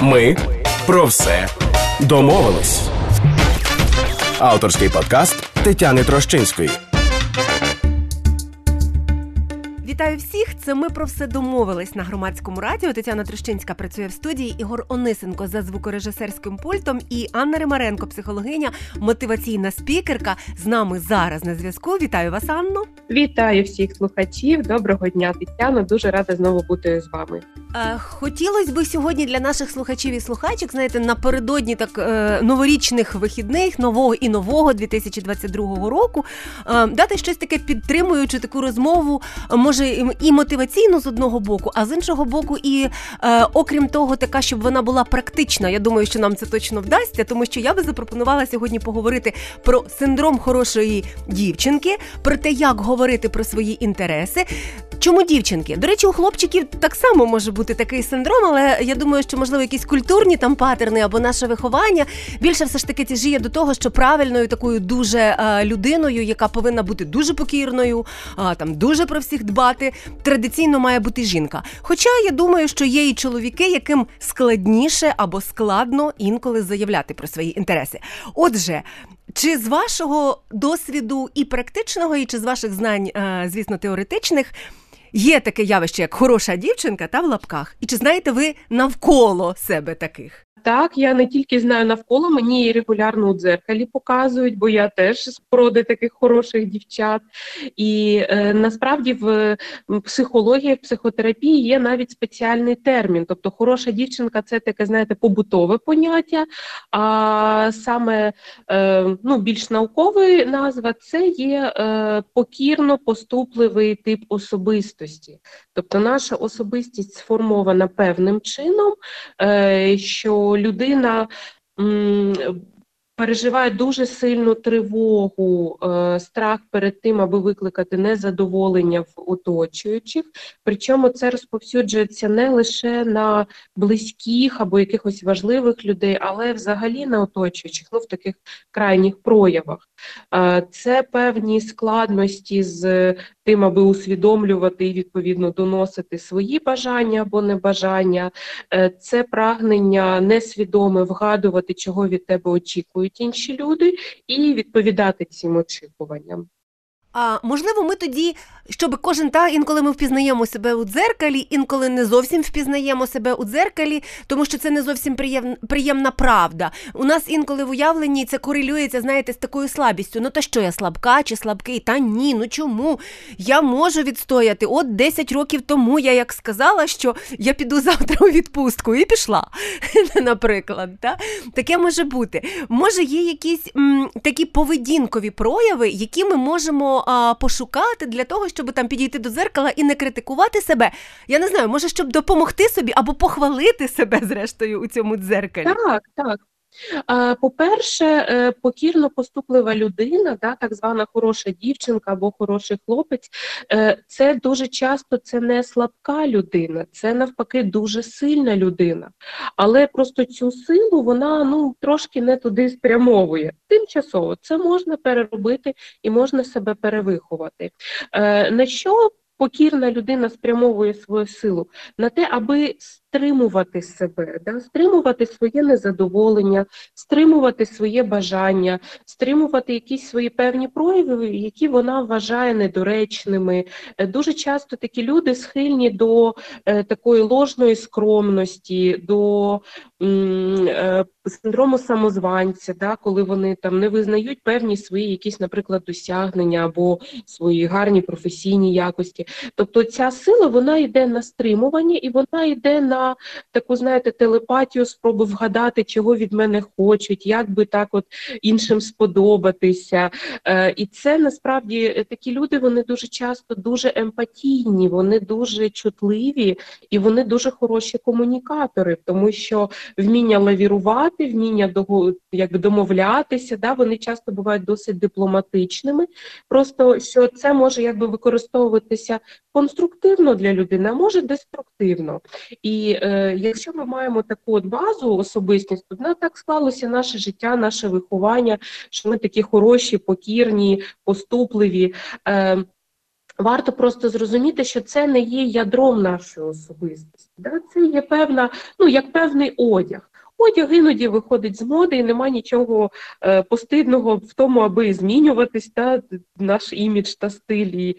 Ми про все домовились. Авторський подкаст Тетяни Трощинської. Вітаю всіх! Це ми про все домовились на громадському радіо. Тетяна Трещинська працює в студії. Ігор Онисенко за звукорежисерським пультом і Анна Римаренко, психологиня, мотиваційна спікерка. З нами зараз на зв'язку. Вітаю вас, Анно. Вітаю всіх слухачів. Доброго дня, Тетяно. Дуже рада знову бути з вами. Е, Хотілося б сьогодні для наших слухачів і слухачок, знаєте, напередодні так е, новорічних вихідних, нового і нового 2022 року, е, дати щось таке підтримуючи таку розмову, може і мотиваційну з одного боку, а з іншого боку, і окрім того, така, щоб вона була практична. Я думаю, що нам це точно вдасться, тому що я би запропонувала сьогодні поговорити про синдром хорошої дівчинки, про те, як говорити про свої інтереси. Чому дівчинки? До речі, у хлопчиків так само може бути такий синдром, але я думаю, що можливо якісь культурні там патерни або наше виховання більше все ж таки тяжіє до того, що правильною такою дуже а, людиною, яка повинна бути дуже покірною, а, там дуже про всіх дбати, традиційно має бути жінка. Хоча я думаю, що є і чоловіки, яким складніше або складно інколи заявляти про свої інтереси. Отже. Чи з вашого досвіду і практичного, і чи з ваших знань, звісно, теоретичних, Є таке явище, як хороша дівчинка та в лапках. І чи знаєте ви навколо себе таких? Так, я не тільки знаю навколо, мені і регулярно у дзеркалі показують, бо я теж з породи таких хороших дівчат. І е, насправді в психології, в психотерапії є навіть спеціальний термін. Тобто, хороша дівчинка це таке, знаєте, побутове поняття, а саме е, ну, більш науковий назва це є е, покірно поступливий тип особистості. Тобто наша особистість сформована певним чином, е, що людина переживає дуже сильну тривогу, е, страх перед тим, аби викликати незадоволення в оточуючих. Причому це розповсюджується не лише на близьких або якихось важливих людей, але взагалі на оточуючих, ну в таких крайніх проявах. Е, це певні складності з тим, аби усвідомлювати і відповідно доносити свої бажання або небажання, е, це прагнення несвідоме вгадувати, чого від тебе очікують інші люди, і відповідати цим очікуванням. А можливо, ми тоді, щоб кожен та інколи ми впізнаємо себе у дзеркалі, інколи не зовсім впізнаємо себе у дзеркалі, тому що це не зовсім приєм, приємна правда. У нас інколи в уявленні це корелюється, знаєте, з такою слабістю. Ну та що я слабка чи слабкий? Та ні, ну чому? Я можу відстояти. От 10 років тому я як сказала, що я піду завтра у відпустку і пішла. Наприклад, та? таке може бути. Може, є якісь м, такі поведінкові прояви, які ми можемо а, пошукати для того, щоб там підійти до дзеркала і не критикувати себе. Я не знаю, може, щоб допомогти собі або похвалити себе, зрештою, у цьому дзеркалі. Так, так. По-перше, е, покірно поступлива людина, да, так звана хороша дівчинка або хороший хлопець, е, це дуже часто це не слабка людина, це навпаки дуже сильна людина. Але просто цю силу вона ну, трошки не туди спрямовує. Тимчасово це можна переробити і можна себе перевиховати. Е, на що покірна людина спрямовує свою силу? На те, аби стримувати себе, да? стримувати своє незадоволення, стримувати своє бажання, стримувати якісь свої певні прояви, які вона вважає недоречними. Е, дуже часто такі люди схильні до е, такої ложної скромності, до е, синдрому самозванця, да? коли вони там не визнають певні свої якісь, наприклад, досягнення або свої гарні професійні якості. Тобто ця сила вона йде на стримування і вона йде на таку, знаєте, телепатію, спробу вгадати, чого від мене хочуть, як би так от іншим сподобатися. Е, і це насправді е, такі люди, вони дуже часто дуже емпатійні, вони дуже чутливі і вони дуже хороші комунікатори, тому що вміння лавірувати, вміння якби домовлятися, да, вони часто бувають досить дипломатичними. Просто що це може якби використовуватися конструктивно для людини, а може деструктивно. І е, якщо ми маємо таку от базу особистість, то ну, так склалося наше життя, наше виховання, що ми такі хороші, покірні, поступливі. Е, Варто просто зрозуміти, що це не є ядром нашої особистості. Да? Це є певна, ну як певний одяг. Одяг іноді виходить з моди, і немає нічого е, постидного в тому, аби змінюватись та наш імідж та стиль. І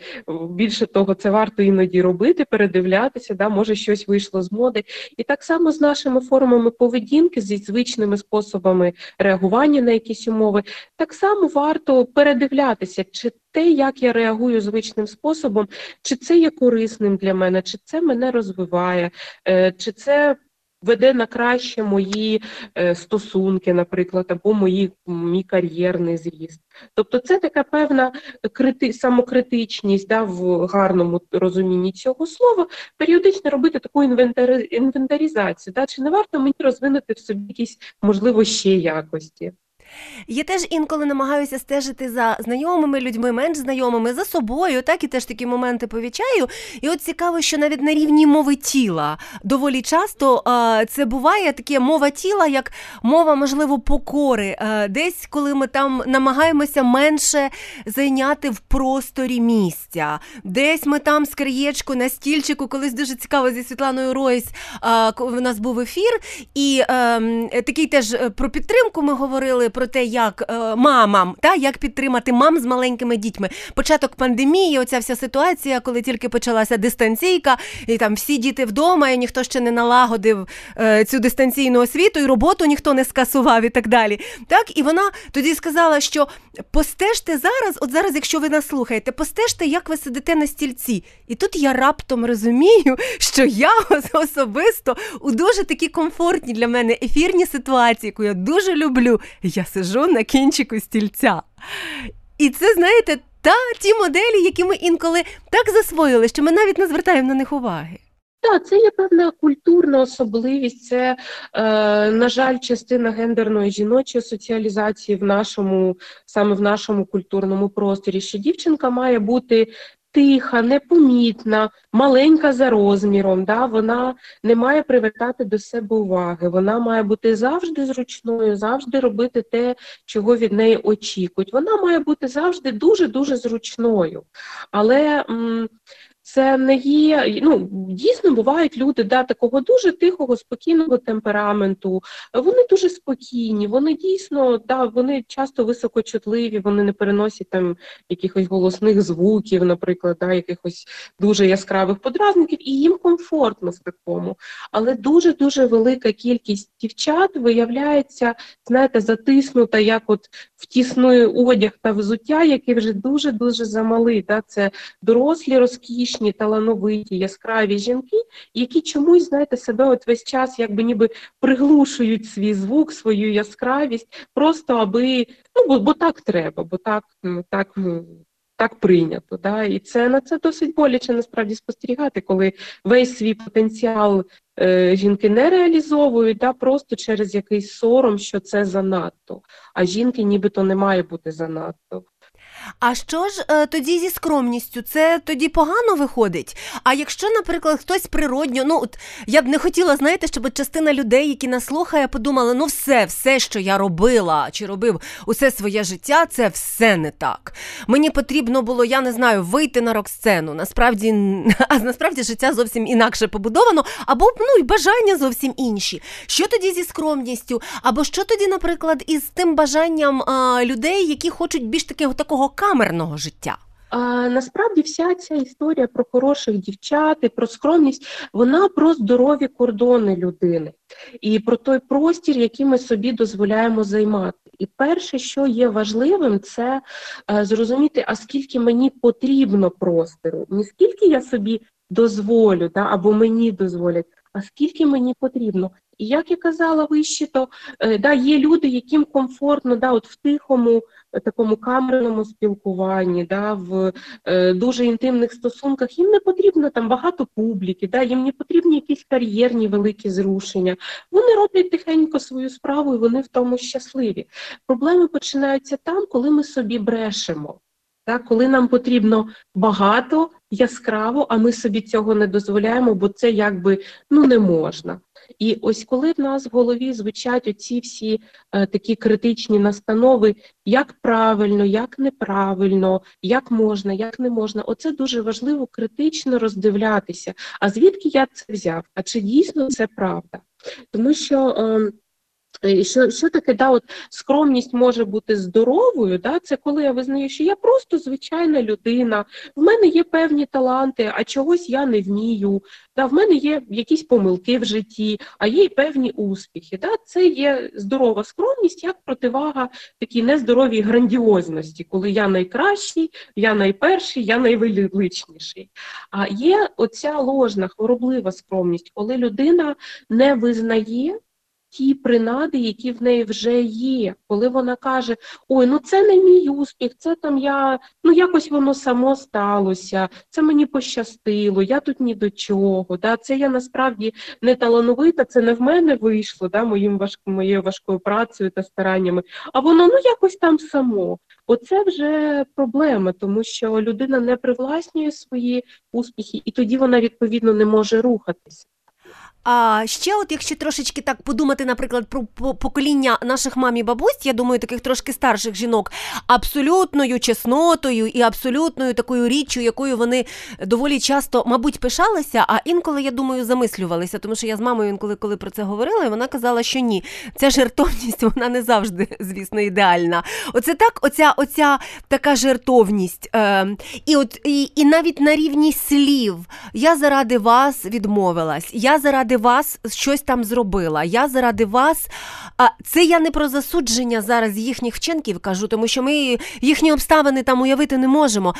більше того, це варто іноді робити, передивлятися, да, може щось вийшло з моди. І так само з нашими формами поведінки, зі звичними способами реагування на якісь умови, так само варто передивлятися, чи те, як я реагую звичним способом, чи це є корисним для мене, чи це мене розвиває, е, чи це веде на краще мої е, стосунки, наприклад, або мої, мій кар'єрний зріст. Тобто це така певна крити, самокритичність да, в гарному розумінні цього слова, періодично робити таку інвентари, інвентаризацію. Да, Чи не варто мені розвинути в собі якісь, можливо, ще якості? Я теж інколи намагаюся стежити за знайомими людьми, менш знайомими, за собою, так і теж такі моменти повічаю. І от цікаво, що навіть на рівні мови тіла доволі часто а, це буває таке мова тіла, як мова, можливо, покори. А, десь коли ми там намагаємося менше зайняти в просторі місця, десь ми там з краєчку на стільчику, колись дуже цікаво зі Світланою Ройс. А, у нас був ефір, і а, ем, такий теж е, про підтримку ми говорили про те, як е, мамам, та як підтримати мам з маленькими дітьми. Початок пандемії, оця вся ситуація, коли тільки почалася дистанційка, і там всі діти вдома, і ніхто ще не налагодив е, цю дистанційну освіту, і роботу ніхто не скасував і так далі. Так, і вона тоді сказала, що постежте зараз, от зараз, якщо ви нас слухаєте, постежте, як ви сидите на стільці. І тут я раптом розумію, що я особисто у дуже такі комфортні для мене ефірні ситуації, яку я дуже люблю. Я сижу на кінчику стільця. І це, знаєте, та ті моделі, які ми інколи так засвоїли, що ми навіть не звертаємо на них уваги. Так, це є певна культурна особливість, це, е, на жаль, частина гендерної жіночої соціалізації в нашому, саме в нашому культурному просторі, що дівчинка має бути тиха, непомітна, маленька за розміром, да, вона не має привертати до себе уваги, вона має бути завжди зручною, завжди робити те, чого від неї очікують. Вона має бути завжди дуже-дуже зручною. Але м це не є. Ну дійсно бувають люди да, такого дуже тихого, спокійного темпераменту. Вони дуже спокійні, вони дійсно да, вони часто високочутливі, вони не переносять там якихось голосних звуків, наприклад, да, якихось дуже яскравих подразників, і їм комфортно в такому. Але дуже дуже велика кількість дівчат виявляється, знаєте, затиснута як от в тісний одяг та взуття, який вже дуже дуже замалий. Да, Це дорослі розкішні успішні, талановиті, яскраві жінки, які чомусь, знаєте, себе от весь час якби ніби приглушують свій звук, свою яскравість, просто аби, ну бо, бо так треба, бо так, так. Так прийнято, да, і це на це досить боляче насправді спостерігати, коли весь свій потенціал е, жінки не реалізовують, да, просто через якийсь сором, що це занадто. А жінки нібито не має бути занадто. А що ж е, тоді зі скромністю? Це тоді погано виходить? А якщо, наприклад, хтось природньо, ну от я б не хотіла, знаєте, щоб частина людей, які нас слухає, подумала, ну все, все, що я робила чи робив усе своє життя, це все не так. Мені потрібно було, я не знаю, вийти на рок-сцену. Насправді, а насправді життя зовсім інакше побудовано, або ну і бажання зовсім інші. Що тоді зі скромністю? Або що тоді, наприклад, із тим бажанням а, людей, які хочуть більш такого такого камерного життя. А, Насправді вся ця історія про хороших дівчат і про скромність, вона про здорові кордони людини і про той простір, який ми собі дозволяємо займати. І перше, що є важливим, це е, зрозуміти, а скільки мені потрібно простору, не скільки я собі дозволю, да, або мені дозволять, а скільки мені потрібно. І як я казала вище, то е, да, є люди, яким комфортно да, от в тихому, такому камерному спілкуванні, да, в е, дуже інтимних стосунках, їм не потрібно там багато публіки, да, їм не потрібні якісь кар'єрні великі зрушення. Вони роблять тихенько свою справу і вони в тому щасливі. Проблеми починаються там, коли ми собі брешемо. Коли нам потрібно багато, яскраво, а ми собі цього не дозволяємо, бо це якби ну не можна. І ось коли в нас в голові звучать оці всі е, такі критичні настанови, як правильно, як неправильно, як можна, як не можна, оце дуже важливо критично роздивлятися. А звідки я це взяв? А чи дійсно це правда? Тому що. Е, що що таке да, от скромність може бути здоровою? Да? Це коли я визнаю, що я просто звичайна людина, в мене є певні таланти, а чогось я не вмію. Да? В мене є якісь помилки в житті, а є й певні успіхи. Да? Це є здорова скромність як противага такій нездоровій грандіозності, коли я найкращий, я найперший, я найвеличніший. А є оця ложна, хвороблива скромність, коли людина не визнає ті принади, які в неї вже є. Коли вона каже, ой, ну це не мій успіх, це там я, ну якось воно само сталося, це мені пощастило, я тут ні до чого. Да? Це я насправді не талановита, це не в мене вийшло, да, моїм важк, моєю важкою працею та стараннями, а воно ну якось там само. Оце вже проблема, тому що людина не привласнює свої успіхи, і тоді вона відповідно не може рухатися. А ще, от якщо трошечки так подумати, наприклад, про покоління наших мам і бабусь, я думаю, таких трошки старших жінок, абсолютною чеснотою і абсолютною такою річчю, якою вони доволі часто, мабуть, пишалися, а інколи, я думаю, замислювалися, тому що я з мамою інколи коли про це говорила, і вона казала, що ні, ця жертовність вона не завжди, звісно, ідеальна. Оце так, оця оця така жертовність. Е, І от і, і навіть на рівні слів я заради вас відмовилась, я заради вас щось там зробила. Я заради вас. А це я не про засудження зараз їхніх вчинків кажу, тому що ми їхні обставини там уявити не можемо.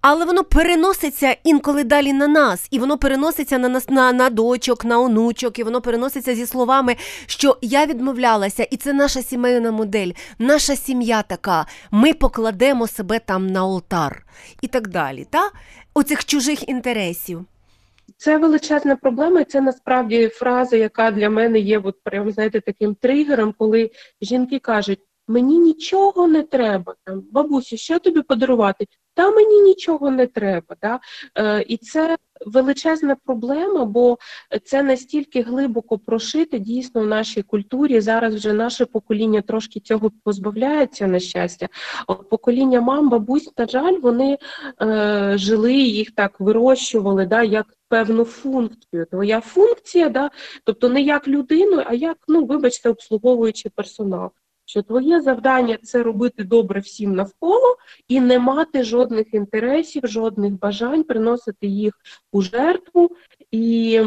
Але воно переноситься інколи далі на нас, і воно переноситься на нас на, на дочок, на онучок, і воно переноситься зі словами, що я відмовлялася, і це наша сімейна модель, наша сім'я така. Ми покладемо себе там на алтар і так далі. Та? Оцих чужих інтересів. Це величезна проблема, і це насправді фраза, яка для мене є от прям знаєте, таким тригером, коли жінки кажуть, мені нічого не треба, там, бабусю, що тобі подарувати? Та мені нічого не треба. Да? Е, І це величезна проблема, бо це настільки глибоко прошите дійсно в нашій культурі. Зараз вже наше покоління трошки цього позбавляється на щастя. От покоління мам, бабусь, на жаль, вони е, жили, їх так вирощували, да, як певну функцію. Твоя функція, да, тобто не як людину, а як, ну, вибачте, обслуговуючий персонал що твоє завдання це робити добре всім навколо і не мати жодних інтересів, жодних бажань, приносити їх у жертву. І,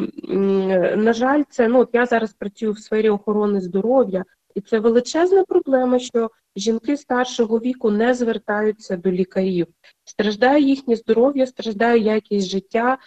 на жаль, це ну от я зараз працюю в сфері охорони здоров'я, і це величезна проблема, що жінки старшого віку не звертаються до лікарів. Страждає їхнє здоров'я, страждає якість життя.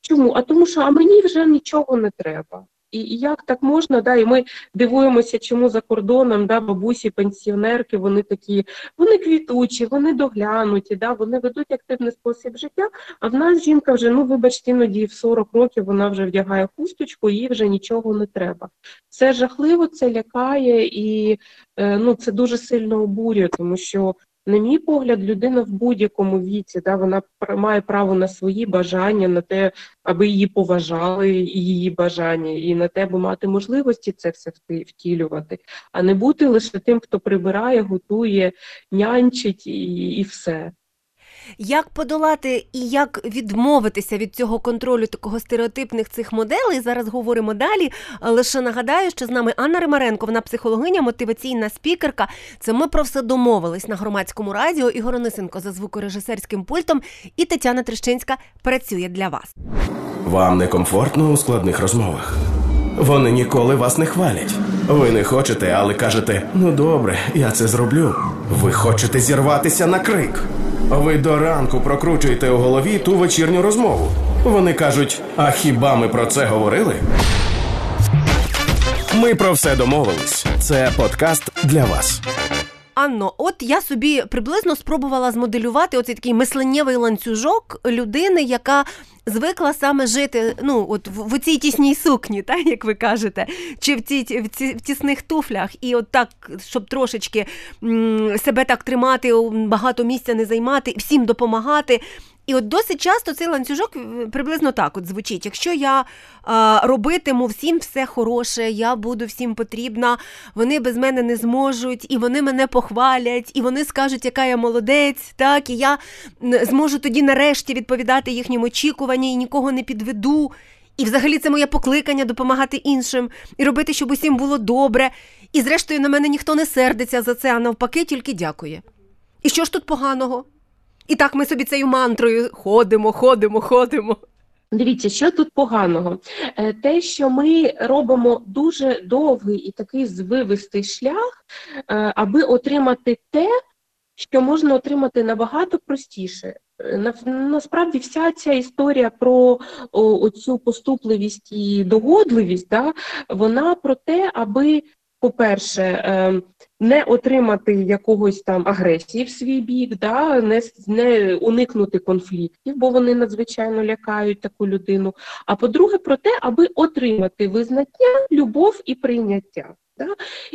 Чому? А тому, що а мені вже нічого не треба. І як так можна? Да, І ми дивуємося, чому за кордоном да, бабусі, пенсіонерки, вони такі, вони квітучі, вони доглянуті, да, вони ведуть активний спосіб життя. А в нас жінка вже, ну вибачте, іноді в 40 років вона вже вдягає хусточку, їй вже нічого не треба. Це жахливо, це лякає і е, ну, це дуже сильно обурює, тому що на мій погляд, людина в будь-якому віці, да, вона має право на свої бажання, на те, аби її поважали, і її бажання, і на те, аби мати можливості це все втілювати, а не бути лише тим, хто прибирає, готує, нянчить і, і все. Як подолати і як відмовитися від цього контролю такого стереотипних цих моделей? Зараз говоримо далі. Лише нагадаю, що з нами Анна Римаренко, вона психологиня, мотиваційна спікерка. Це ми про все домовились на громадському радіо. Ігор Онисенко за звукорежисерським пультом і Тетяна Трещинська працює для вас. Вам некомфортно у складних розмовах. Вони ніколи вас не хвалять. Ви не хочете, але кажете: ну добре, я це зроблю. Ви хочете зірватися на крик. Ви до ранку прокручуєте у голові ту вечірню розмову. Вони кажуть: а хіба ми про це говорили? Ми про все домовились. Це подкаст для вас. Анно, от я собі приблизно спробувала змоделювати оцей такий мисленнєвий ланцюжок людини, яка звикла саме жити ну, от в, в цій тісній сукні, так, як ви кажете, чи в ці, в, ці, в тісних туфлях, і от так, щоб трошечки м, себе так тримати, багато місця не займати, всім допомагати. І от досить часто цей ланцюжок е, приблизно так от звучить. Якщо я а, робитиму всім все хороше, я буду всім потрібна, вони без мене не зможуть, і вони мене похвалять, і вони скажуть, яка я молодець, так, і я зможу тоді нарешті відповідати їхнім очікуванням і нікого не підведу. І взагалі це моє покликання допомагати іншим і робити, щоб усім було добре. І зрештою на мене ніхто не сердиться за це, а навпаки, тільки дякує. І що ж тут поганого? І так ми собі цією мантрою ходимо, ходимо, ходимо. Дивіться, що тут поганого? Е, те, що ми робимо дуже довгий і такий звивистий шлях, е, аби отримати те, що можна отримати набагато простіше. Е, насправді вся ця історія про оцю поступливість і догодливість, да, вона про те, аби по-перше, ем, не отримати якогось там агресії в свій бік, да, не не уникнути конфліктів, бо вони надзвичайно лякають таку людину. А по-друге, про те, аби отримати визнання, любов і прийняття. Да?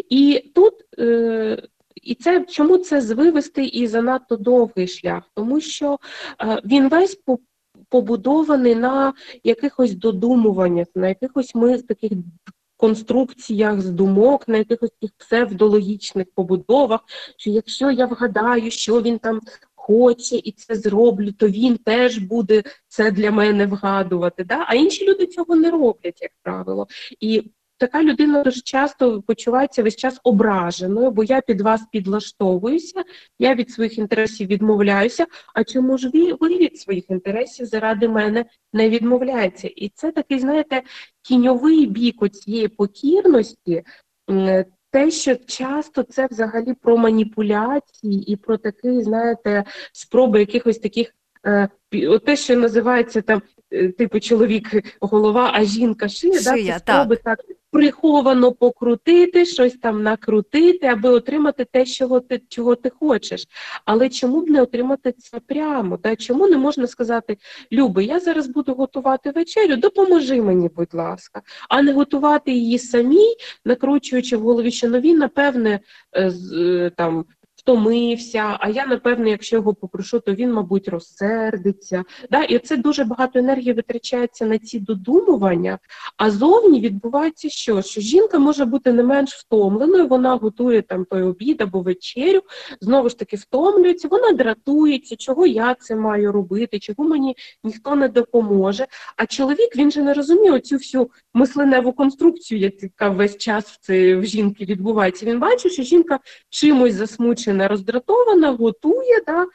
І тут е, і це чому це звивести і занадто довгий шлях? Тому що е, він весь побудований на якихось додумуваннях, на якихось ми таких конструкціях з думок, на якихось таких псевдологічних побудовах, що якщо я вгадаю, що він там хоче і це зроблю, то він теж буде це для мене вгадувати. Да? А інші люди цього не роблять, як правило. І така людина дуже часто почувається весь час ображеною, бо я під вас підлаштовуюся, я від своїх інтересів відмовляюся. А чому ж ви, ви від своїх інтересів заради мене не відмовляєте? І це такий, знаєте, тіньовий бік цієї покірності. Те, що часто це взагалі про маніпуляції і про такі, знаєте, спроби якихось таких, е, те, що називається там, е, типу чоловік голова, а жінка шия, шия да, це спроби так. так приховано покрутити, щось там накрутити, аби отримати те, чого ти чого ти хочеш. Але чому б не отримати це прямо? Та чому не можна сказати, Люби, я зараз буду готувати вечерю, допоможи мені, будь ласка, а не готувати її самій, накручуючи в голові, що нові, напевне, е, е, там втомився, а я, напевно, якщо його попрошу, то він, мабуть, розсердиться. Да? І це дуже багато енергії витрачається на ці додумування, а зовні відбувається що? Що жінка може бути не менш втомленою, вона готує там той обід або вечерю, знову ж таки втомлюється, вона дратується, чого я це маю робити, чого мені ніхто не допоможе. А чоловік він же не розуміє оцю всю мисленеву конструкцію, яка весь час в це в жінки відбувається. Він бачить, що жінка чимось засмучена не роздратована, готує, да,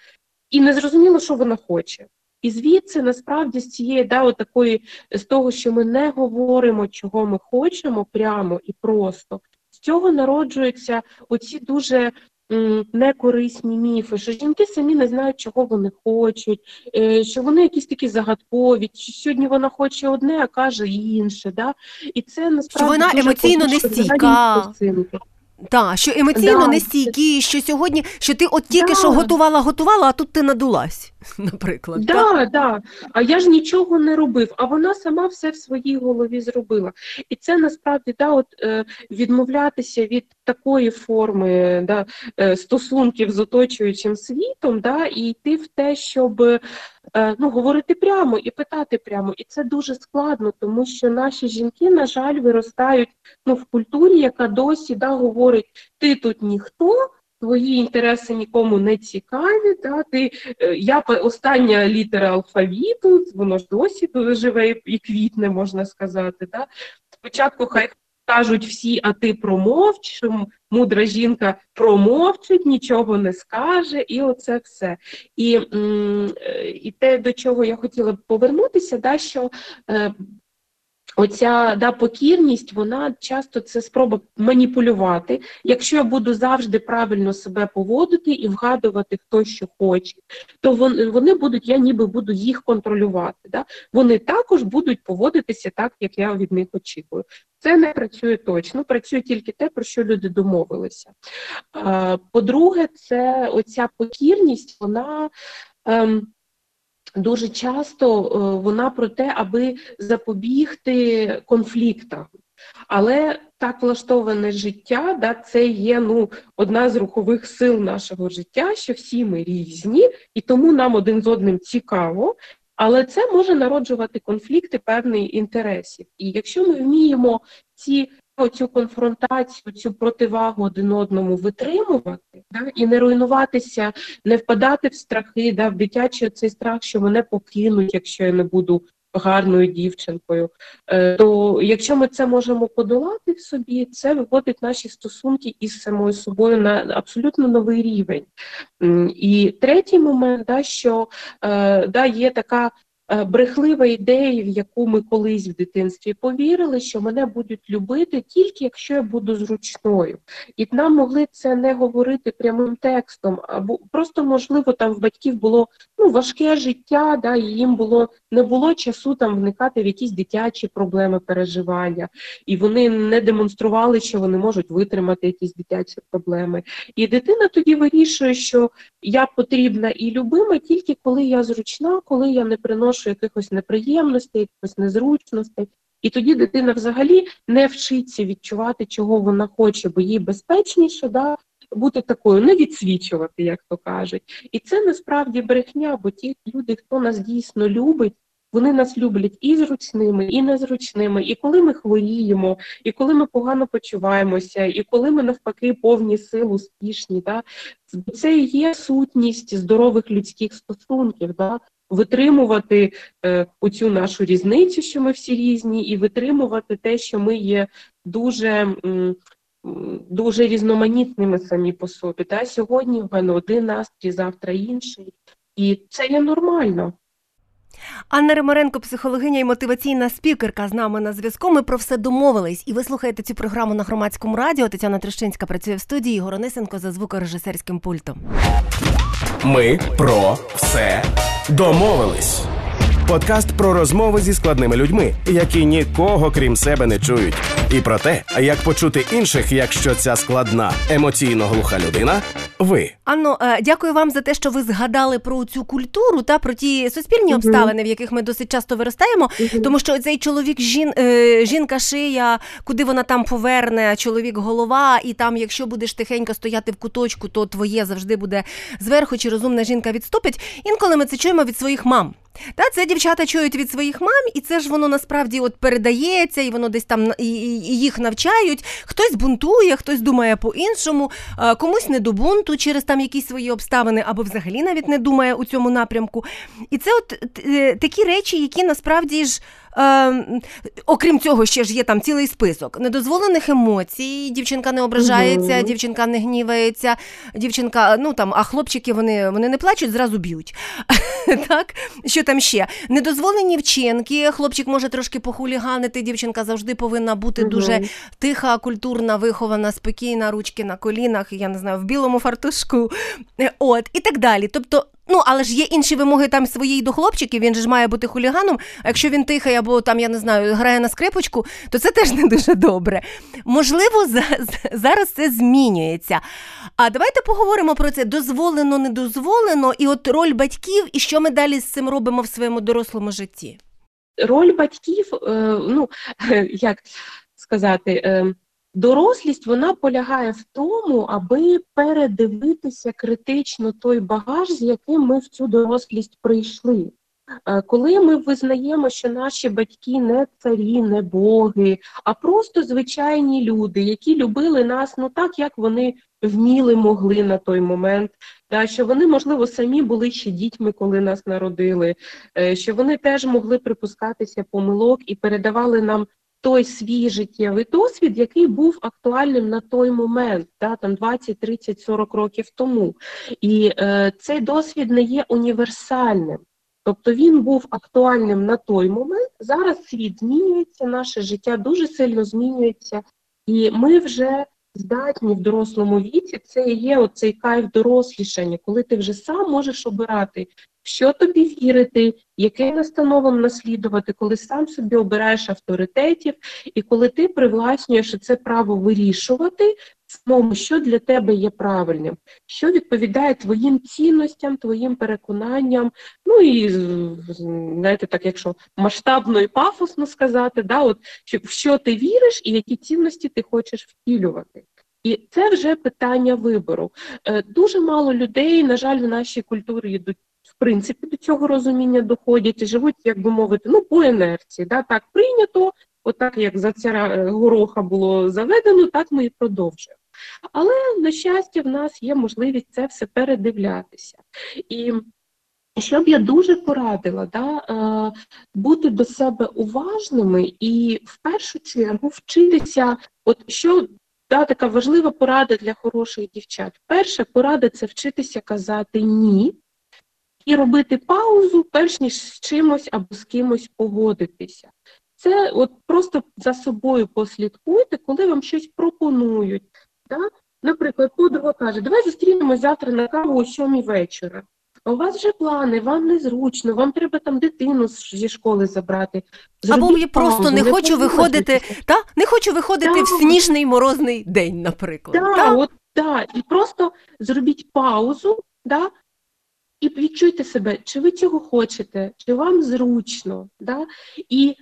і не зрозуміло, що вона хоче. І звідси насправді з цієї да, такої, з того, що ми не говоримо, чого ми хочемо прямо і просто, з цього народжуються оці дуже м, некорисні міфи, що жінки самі не знають, чого вони хочуть, е, що вони якісь такі загадкові, що сьогодні вона хоче одне, а каже інше. Да? І це насправді що вона дуже емоційно нестійка. Так, що емоційно да. нестійкі, що сьогодні, що ти от тільки да. що готувала, готувала, а тут ти надулась, наприклад. Да, так, да. А я ж нічого не робив, а вона сама все в своїй голові зробила. І це насправді да, от, е, відмовлятися від такої форми да, е, стосунків з оточуючим світом, да, і йти в те, щоб е, ну, говорити прямо і питати прямо. І це дуже складно, тому що наші жінки, на жаль, виростають ну, в культурі, яка досі да, говорить, ти тут ніхто. Твої інтереси нікому не цікаві. Да? Ти, е, Я остання літера алфавіту, воно ж досі живе і квітне, можна сказати. Да? Спочатку хай кажуть всі, а ти промовч, мудра жінка промовчить, нічого не скаже, і оце все. І і те, до чого я хотіла б повернутися, да, що е, Оця да, покірність, вона часто це спроба маніпулювати. Якщо я буду завжди правильно себе поводити і вгадувати, хто що хоче, то вони будуть, я ніби буду їх контролювати. Да? Вони також будуть поводитися так, як я від них очікую. Це не працює точно, працює тільки те, про що люди домовилися. По-друге, це оця покірність, вона. Дуже часто е, вона про те, аби запобігти конфліктам. Але так влаштоване життя, да, це є ну, одна з рухових сил нашого життя, що всі ми різні, і тому нам один з одним цікаво. Але це може народжувати конфлікти певних інтересів. І якщо ми вміємо ці цю конфронтацію, цю противагу один одному витримувати, да, і не руйнуватися, не впадати в страхи, да, в дитячий цей страх, що мене покинуть, якщо я не буду гарною дівчинкою. Е, то якщо ми це можемо подолати в собі, це виводить наші стосунки із самою собою на абсолютно новий рівень. І третій момент, да, що е, да, є така брехлива ідея, в яку ми колись в дитинстві повірили, що мене будуть любити тільки якщо я буду зручною, і нам могли це не говорити прямим текстом, або просто можливо там в батьків було ну важке життя, да, і їм було не було часу там вникати в якісь дитячі проблеми переживання, і вони не демонстрували, що вони можуть витримати якісь дитячі проблеми. І дитина тоді вирішує, що я потрібна і любима тільки коли я зручна, коли я не приношу якихось неприємностей, якихось незручностей. І тоді дитина взагалі не вчиться відчувати, чого вона хоче, бо їй безпечніше да, бути такою, не відсвічувати, як то кажуть. І це насправді брехня, бо ті люди, хто нас дійсно любить, вони нас люблять і зручними, і незручними, і коли ми хворіємо, і коли ми погано почуваємося, і коли ми навпаки повні сил, успішні. Да? Це є сутність здорових людських стосунків. Да? Витримувати е, оцю нашу різницю, що ми всі різні, і витримувати те, що ми є дуже дуже різноманітними самі по собі. Та Сьогодні в мене один настрій, завтра інший. І це є нормально. Анна Римаренко, психологиня і мотиваційна спікерка з нами на зв'язку. Ми про все домовились. І ви слухаєте цю програму на громадському радіо. Тетяна Трещинська працює в студії Ігор Онисенко за звукорежисерським пультом. Ми про все домовились. Подкаст про розмови зі складними людьми, які нікого крім себе не чують, і про те, як почути інших, якщо ця складна емоційно глуха людина. Ви Анно, е, дякую вам за те, що ви згадали про цю культуру та про ті суспільні обставини, в яких ми досить часто виростаємо. Тому що цей чоловік, жін, е, жінка шия, куди вона там поверне, чоловік голова, і там, якщо будеш тихенько стояти в куточку, то твоє завжди буде зверху, чи розумна жінка відступить. Інколи ми це чуємо від своїх мам. Та це дівчата чують від своїх мам, і це ж воно насправді от передається, і воно десь там і, і їх навчають. Хтось бунтує, хтось думає по-іншому, комусь не до бунту через там якісь свої обставини, або взагалі навіть не думає у цьому напрямку. І це от е, такі речі, які насправді ж. Е, окрім цього, ще ж є там цілий список недозволених емоцій. Дівчинка не ображається, uh дівчинка не гнівається, дівчинка, ну там, а хлопчики вони вони не плачуть, зразу б'ють. так? Що там ще? Недозволені вчинки. Хлопчик може трошки похуліганити. Дівчинка завжди повинна бути uh дуже тиха, культурна, вихована, спокійна, ручки на колінах, я не знаю, в білому фартушку. Е, от, і так далі. Тобто. Ну, але ж є інші вимоги там свої до хлопчиків, він ж має бути хуліганом. А якщо він тихий або там, я не знаю, грає на скрипочку, то це теж не дуже добре. Можливо, зараз це змінюється. А давайте поговоримо про це дозволено, недозволено, і от роль батьків, і що ми далі з цим робимо в своєму дорослому житті. Роль батьків, е, ну як сказати, е, Дорослість вона полягає в тому, аби передивитися критично той багаж, з яким ми в цю дорослість прийшли. Е, коли ми визнаємо, що наші батьки не царі, не боги, а просто звичайні люди, які любили нас ну так, як вони вміли, могли на той момент, да, що вони, можливо, самі були ще дітьми, коли нас народили, е, що вони теж могли припускатися помилок і передавали нам той свій життєвий досвід, який був актуальним на той момент, да, там 20, 30, 40 років тому. І е, цей досвід не є універсальним. Тобто він був актуальним на той момент. Зараз світ змінюється, наше життя дуже сильно змінюється, і ми вже здатні в дорослому віці. Це є оцей кайф дорослішання, коли ти вже сам можеш обирати, що тобі вірити, яким настановам наслідувати, коли сам собі обираєш авторитетів, і коли ти привласнюєш це право вирішувати самому, що для тебе є правильним, що відповідає твоїм цінностям, твоїм переконанням. Ну і знаєте, так, якщо масштабно і пафосно сказати, да, от в що ти віриш і які цінності ти хочеш втілювати. І це вже питання вибору. Е, дуже мало людей, на жаль, в нашій культурі йдуть. Принципі, до цього розуміння доходять і живуть, як би мовити, ну по інерції. Да? Так прийнято, отак як за царя е, гороха було заведено, так ми і продовжуємо. Але, на щастя, в нас є можливість це все передивлятися. І що б я дуже порадила, да, е, бути до себе уважними і в першу чергу вчитися, от що да, така важлива порада для хороших дівчат. Перша порада це вчитися казати ні і робити паузу, перш ніж з чимось або з кимось погодитися. Це от просто за собою послідкуйте, коли вам щось пропонують. Да? Наприклад, подруга каже, давай зустрінемось завтра на каву о сьомій вечора. А у вас вже плани, вам незручно, вам треба там дитину зі школи забрати. Зробіть Або я просто паузу, не хочу виходити, та не хочу виходити да. в сніжний морозний день, наприклад. Да, та? От, да. І просто зробіть паузу, да, і відчуйте себе, чи ви цього хочете, чи вам зручно. Да? І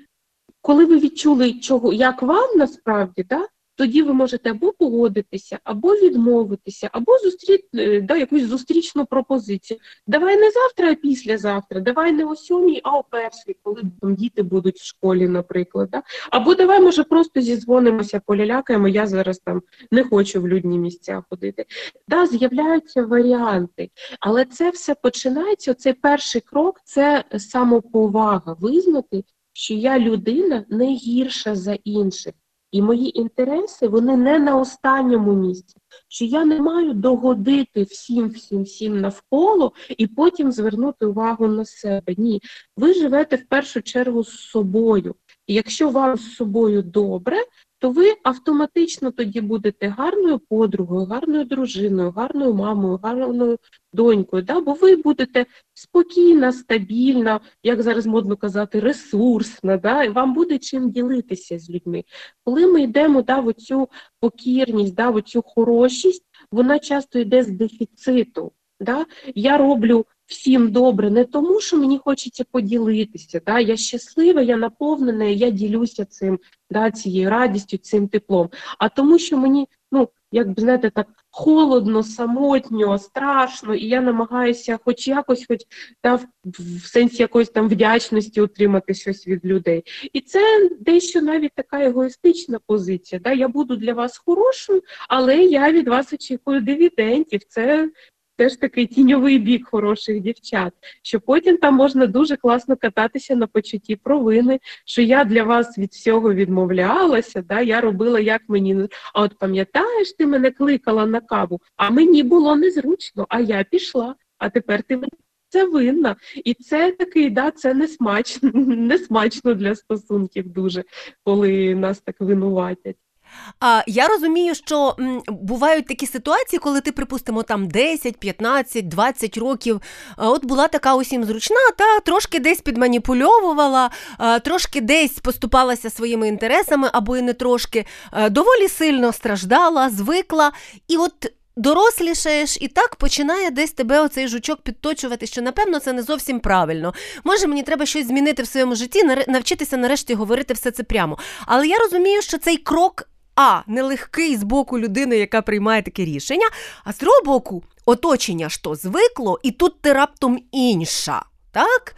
коли ви відчули, чого, як вам насправді, да, тоді ви можете або погодитися, або відмовитися, або зустріти е, да, якусь зустрічну пропозицію. Давай не завтра, а післязавтра, давай не о сьомій, а о першій, коли там діти будуть в школі, наприклад. Да? Або давай, може, просто зізвонимося, полялякаємо, я зараз там не хочу в людні місця ходити. Да, З'являються варіанти, але це все починається. Цей перший крок це самоповага, визнати, що я людина не гірша за інших. І мої інтереси вони не на останньому місці. Що я не маю догодити всім, всім, всім навколо і потім звернути увагу на себе. Ні, ви живете в першу чергу з собою. І якщо вам з собою добре, то ви автоматично тоді будете гарною подругою, гарною дружиною, гарною мамою, гарною донькою. Да? Бо ви будете спокійна, стабільна, як зараз модно казати, ресурсна, да? і вам буде чим ділитися з людьми. Коли ми йдемо да, в оцю покірність, да, в оцю хорошість, вона часто йде з дефіциту. Да? Я роблю всім добре, не тому, що мені хочеться поділитися. Да? Я щаслива, я наповнена, я ділюся цим, да, цією радістю, цим теплом. А тому, що мені, ну, як би знаєте, так холодно, самотньо, страшно, і я намагаюся, хоч якось, хоч да, в сенсі якоїсь там вдячності отримати щось від людей. І це дещо навіть така егоїстична позиція. Да? Я буду для вас хорошою, але я від вас очікую дивідендів. Це теж такий тіньовий бік хороших дівчат, що потім там можна дуже класно кататися на почутті провини, що я для вас від всього відмовлялася, да, я робила як мені. А от пам'ятаєш, ти мене кликала на каву, а мені було незручно, а я пішла, а тепер ти це винна. І це такий, да, це не смачно, не смачно для стосунків дуже, коли нас так винуватять. А я розумію, що м, бувають такі ситуації, коли ти, припустимо, там 10, 15, 20 років. От була така усім зручна, та трошки десь підманіпульовувала, трошки десь поступалася своїми інтересами, або і не трошки, доволі сильно страждала, звикла. І от. Дорослішаєш і так починає десь тебе оцей жучок підточувати, що напевно це не зовсім правильно. Може, мені треба щось змінити в своєму житті, навчитися нарешті говорити все це прямо. Але я розумію, що цей крок а нелегкий з боку людини, яка приймає таке рішення, а з другого боку, оточення то звикло, і тут ти раптом інша. Так?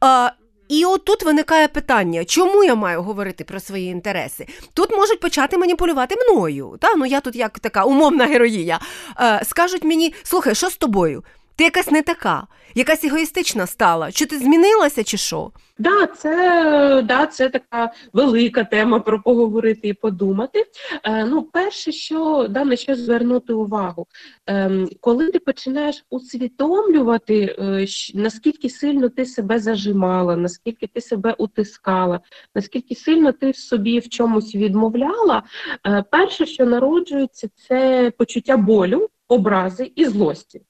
А, І от тут виникає питання, чому я маю говорити про свої інтереси? Тут можуть почати маніпулювати мною. Та? Ну я тут як така умовна героїня. А, Скажуть мені, слухай, що з тобою? Ти якась не така, якась егоїстична стала. Чи ти змінилася, чи що? Да, це да, це така велика тема про поговорити і подумати. Е, Ну, перше, що да, на що звернути увагу, е, коли ти починаєш усвідомлювати, е, наскільки сильно ти себе зажимала, наскільки ти себе утискала, наскільки сильно ти собі в чомусь відмовляла, е, перше, що народжується, це почуття болю, образи і злості.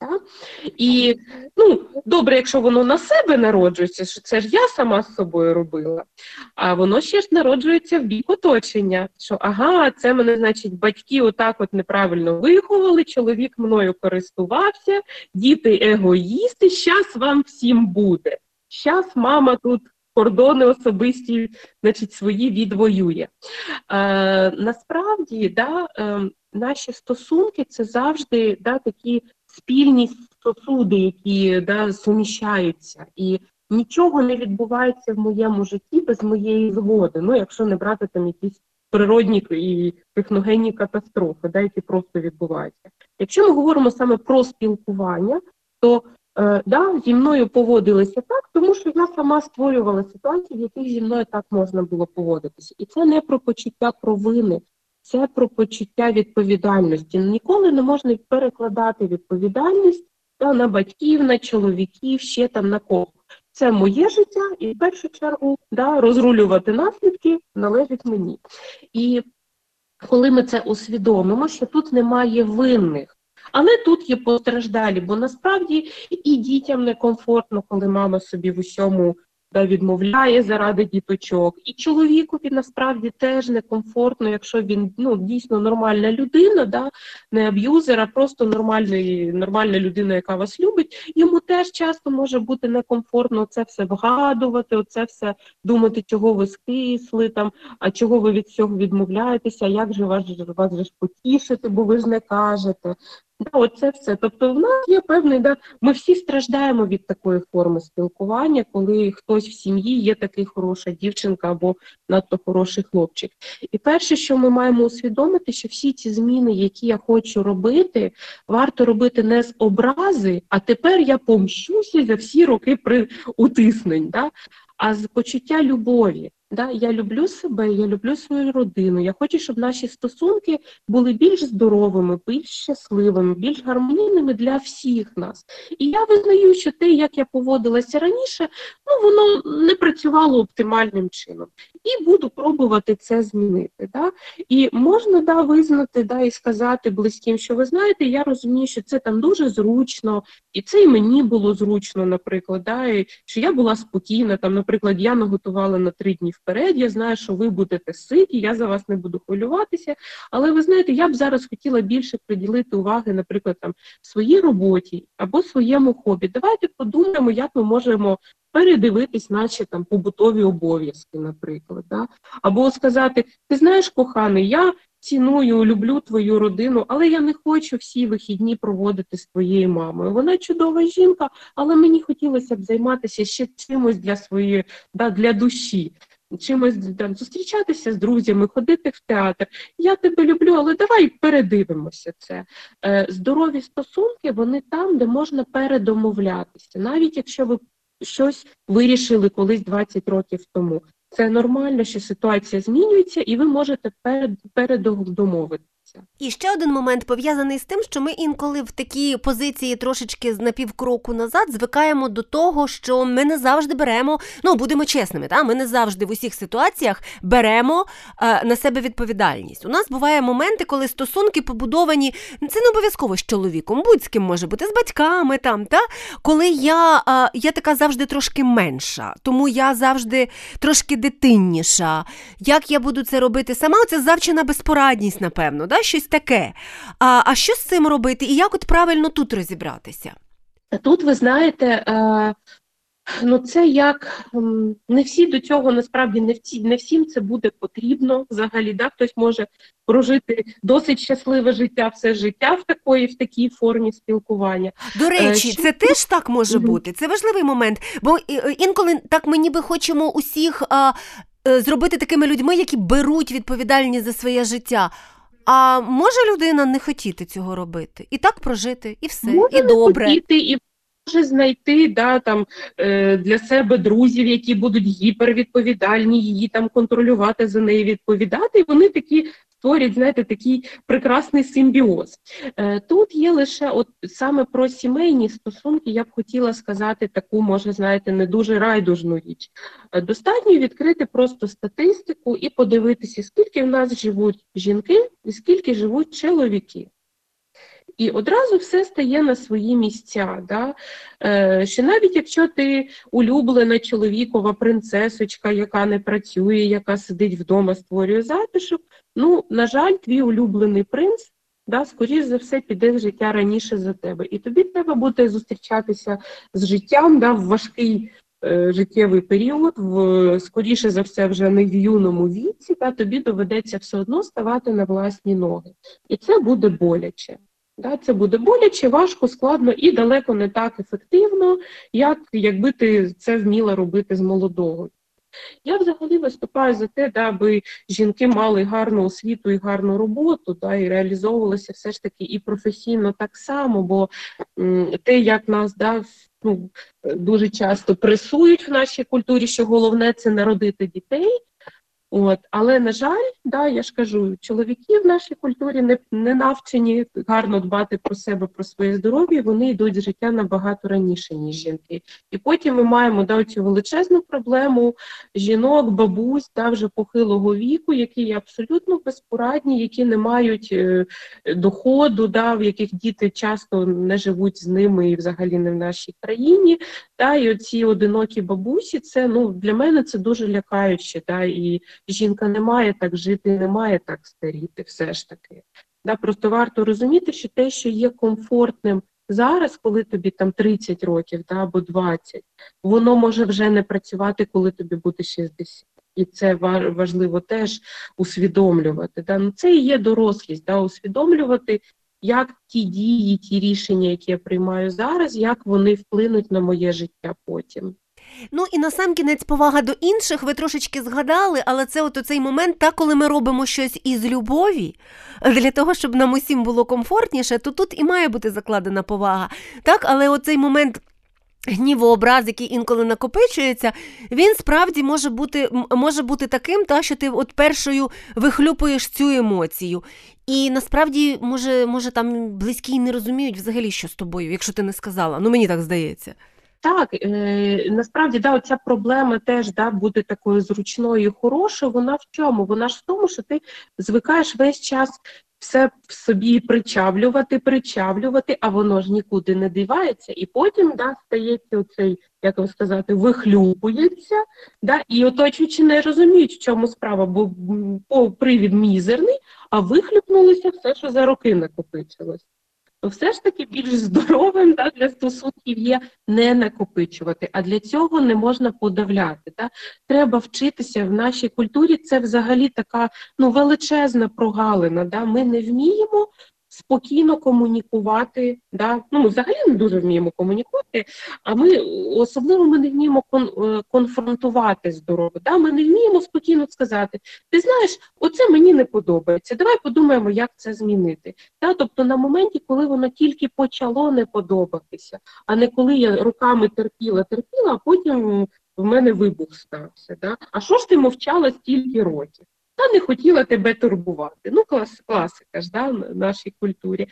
Так? І ну, добре, якщо воно на себе народжується, що це ж я сама з собою робила, а воно ще ж народжується в бік оточення. Що ага, це мене, значить, батьки отак от неправильно виховали, чоловік мною користувався, діти егоїсти, щас вам всім буде. Щас мама тут кордони особисті, значить, свої відвоює. Е, Насправді, да, е, наші стосунки це завжди да, такі спільні сосуди, які да, суміщаються. І нічого не відбувається в моєму житті без моєї згоди. Ну, якщо не брати там якісь природні і техногенні катастрофи, да, які просто відбуваються. Якщо ми говоримо саме про спілкування, то е, да, зі мною поводилися так, тому що я сама створювала ситуації, в яких зі мною так можна було поводитися. І це не про почуття провини, це про почуття відповідальності. Ніколи не можна перекладати відповідальність да, на батьків, на чоловіків, ще там на кого. Це моє життя, і в першу чергу да, розрулювати наслідки належить мені. І коли ми це усвідомимо, що тут немає винних, але тут є постраждалі, бо насправді і дітям некомфортно, коли мама собі в усьому відмовляє заради діточок. І чоловікові насправді теж некомфортно, якщо він ну, дійсно нормальна людина, да, не аб'юзер, а просто нормальний, нормальна людина, яка вас любить. Йому теж часто може бути некомфортно це все вгадувати, оце все думати, чого ви скисли, там, а чого ви від цього відмовляєтеся, як же вас, вас же ж потішити, бо ви ж не кажете. Да, оце все. Тобто, в нас є певний, да, ми всі страждаємо від такої форми спілкування, коли хтось в сім'ї є такий хороша дівчинка або надто хороший хлопчик. І перше, що ми маємо усвідомити, що всі ці зміни, які я хочу робити, варто робити не з образи, а тепер я помщуся за всі роки при утиснень, да? а з почуття любові. Да, Я люблю себе, я люблю свою родину. Я хочу, щоб наші стосунки були більш здоровими, більш щасливими, більш гармонійними для всіх нас. І я визнаю, що те, як я поводилася раніше, ну воно не працювало оптимальним чином. І буду пробувати це змінити. Да? І можна да, визнати да, і сказати близьким, що ви знаєте, я розумію, що це там дуже зручно, і це і мені було зручно, наприклад, да, і що я була спокійна. Там, наприклад, я наготувала на три дні вперед. Я знаю, що ви будете ситі, я за вас не буду хвилюватися. Але ви знаєте, я б зараз хотіла більше приділити уваги, наприклад, там своїй роботі або своєму хобі. Давайте подумаємо, як ми можемо. Передивитись наші там побутові обов'язки, наприклад, да? або сказати: ти знаєш, коханий, я ціную, люблю твою родину, але я не хочу всі вихідні проводити з твоєю мамою. Вона чудова жінка, але мені хотілося б займатися ще чимось для своєї, да, для душі чимось там зустрічатися з друзями, ходити в театр. Я тебе люблю, але давай передивимося це. Е, здорові стосунки вони там, де можна передомовлятися, навіть якщо ви щось вирішили колись 20 років тому. Це нормально, що ситуація змінюється, і ви можете передомовити. І ще один момент пов'язаний з тим, що ми інколи в такі позиції трошечки з напівкроку назад звикаємо до того, що ми не завжди беремо, ну будемо чесними, та ми не завжди в усіх ситуаціях беремо е, на себе відповідальність. У нас буває моменти, коли стосунки побудовані це не обов'язково з чоловіком, будь з ким може бути з батьками там, та коли я, е, я така завжди трошки менша, тому я завжди трошки дитинніша. Як я буду це робити сама? Це завчена безпорадність, напевно. Да? Щось таке. А а що з цим робити, і як от правильно тут розібратися? Тут ви знаєте, е, ну це як не всі до цього насправді не всі, не всім це буде потрібно взагалі. Да? Хтось може прожити досить щасливе життя, все життя в такої, в такій формі спілкування. До е, речі, що... це теж так може бути. Це важливий момент, бо е, інколи так ми ніби хочемо усіх. А, Зробити такими людьми, які беруть відповідальність за своє життя. А може людина не хотіти цього робити і так прожити, і все, може і добре. Хотіти, і може знайти да, там, е, для себе друзів, які будуть гіпервідповідальні, її там контролювати за неї відповідати. І вони такі створять, знаєте, такий прекрасний симбіоз. Е, тут є лише от саме про сімейні стосунки, я б хотіла сказати таку, може, знаєте, не дуже райдужну річ. Е, достатньо відкрити просто статистику і подивитися, скільки в нас живуть жінки і скільки живуть чоловіки. І одразу все стає на свої місця. Да? Е, Що навіть якщо ти улюблена чоловікова принцесочка, яка не працює, яка сидить вдома, створює затишок, ну, на жаль, твій улюблений принц да, скоріш за все, піде в життя раніше за тебе. І тобі треба буде зустрічатися з життям да, в важкий е, життєвий період, в скоріше за все, вже не в юному віці, та тобі доведеться все одно ставати на власні ноги. І це буде боляче. Да, Це буде боляче, важко, складно і далеко не так ефективно, як якби ти це вміла робити з молодого. Я взагалі виступаю за те, аби жінки мали гарну освіту і гарну роботу, да, і реалізовувалися все ж таки і професійно так само, бо те, як нас да, ну, дуже часто пресують в нашій культурі, що головне це народити дітей. От, але на жаль, да, я ж кажу, чоловіки в нашій культурі не не навчені гарно дбати про себе, про своє здоров'я. Вони йдуть з життя набагато раніше, ніж жінки. І потім ми маємо да, цю величезну проблему жінок, бабусь да, вже похилого віку, які є абсолютно безпорадні, які не мають е, доходу, да, в яких діти часто не живуть з ними і взагалі не в нашій країні. Да, І оці одинокі бабусі, це ну для мене це дуже лякаюче. Да, і жінка не має так жити, не має так старіти, все ж таки. Да, Просто варто розуміти, що те, що є комфортним зараз, коли тобі там 30 років да, або 20, воно може вже не працювати, коли тобі буде 60. І це важливо теж усвідомлювати. Да? Ну, Це і є дорослість, да? усвідомлювати, як ті дії, ті рішення, які я приймаю зараз, як вони вплинуть на моє життя потім. Ну і на сам кінець повага до інших, ви трошечки згадали, але це от цей момент, так, коли ми робимо щось із любові, для того, щоб нам усім було комфортніше, то тут і має бути закладена повага. Так, але оцей момент. Гнівообраз, який інколи накопичується, він справді може бути може бути таким, та, що ти от першою вихлюпуєш цю емоцію. І насправді, може, може, там близькі не розуміють взагалі, що з тобою, якщо ти не сказала. Ну мені так здається. Так, е, насправді да, оця проблема теж да, бути такою зручною і хорошою. Вона в чому? Вона ж в тому, що ти звикаєш весь час все в собі причавлювати, причавлювати, а воно ж нікуди не дивається. І потім да, стається оцей, як вам сказати, вихлюпується, да, і оточуючи не розуміють, в чому справа, бо привід мізерний, а вихлюпнулося все, що за роки накопичилось то все ж таки більш здоровим да, для стосунків є не накопичувати, а для цього не можна подавляти. Да. Треба вчитися в нашій культурі. Це взагалі така ну величезна прогалина. Да. Ми не вміємо спокійно комунікувати. Да? Ну, Ми взагалі не дуже вміємо комунікувати, а ми особливо ми не вміємо кон, е, конфронтувати здорово. Да? Ми не вміємо спокійно сказати: ти знаєш, оце мені не подобається. Давай подумаємо, як це змінити. Да? Тобто на моменті, коли воно тільки почало не подобатися, а не коли я руками терпіла, терпіла, а потім в мене вибух стався. Да? А що ж ти мовчала стільки років? Та не хотіла тебе турбувати. Ну, клас, класика ж да, в нашій культурі.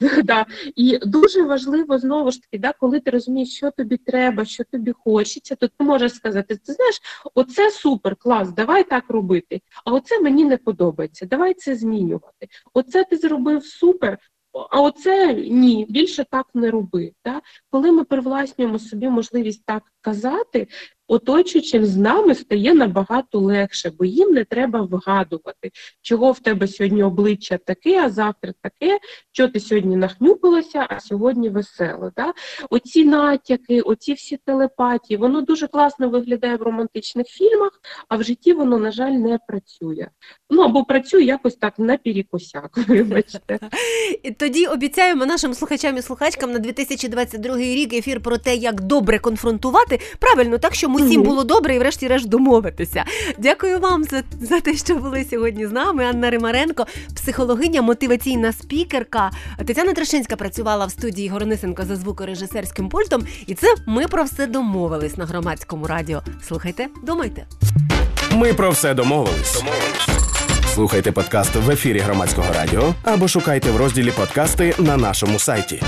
Да. І дуже важливо знову ж таки, да, коли ти розумієш, що тобі треба, що тобі хочеться, то ти можеш сказати: ти знаєш, оце супер, клас, давай так робити. А оце мені не подобається, давай це змінювати. Оце ти зробив супер, а оце ні, більше так не роби. Да? Коли ми привласнюємо собі можливість так казати, оточуючим з нами стає набагато легше, бо їм не треба вгадувати, чого в тебе сьогодні обличчя таке, а завтра таке, що ти сьогодні нахнюпилася, а сьогодні весело. Да? Оці натяки, оці всі телепатії, воно дуже класно виглядає в романтичних фільмах, а в житті воно, на жаль, не працює. Ну або працює якось так на перекосяк, вибачте. Тоді обіцяємо нашим слухачам і слухачкам на 2022 рік ефір про те, як добре конфронтувати. Правильно, так що ми усім було добре і, врешті-решт, домовитися. Дякую вам за, за те, що були сьогодні з нами. Анна Римаренко, психологиня, мотиваційна спікерка. Тетяна Трешинська працювала в студії Горонисенко за звукорежисерським пультом. І це ми про все домовились на громадському радіо. Слухайте, думайте. Ми про все домовились. Домовились. Слухайте подкаст в ефірі громадського радіо або шукайте в розділі подкасти на нашому сайті.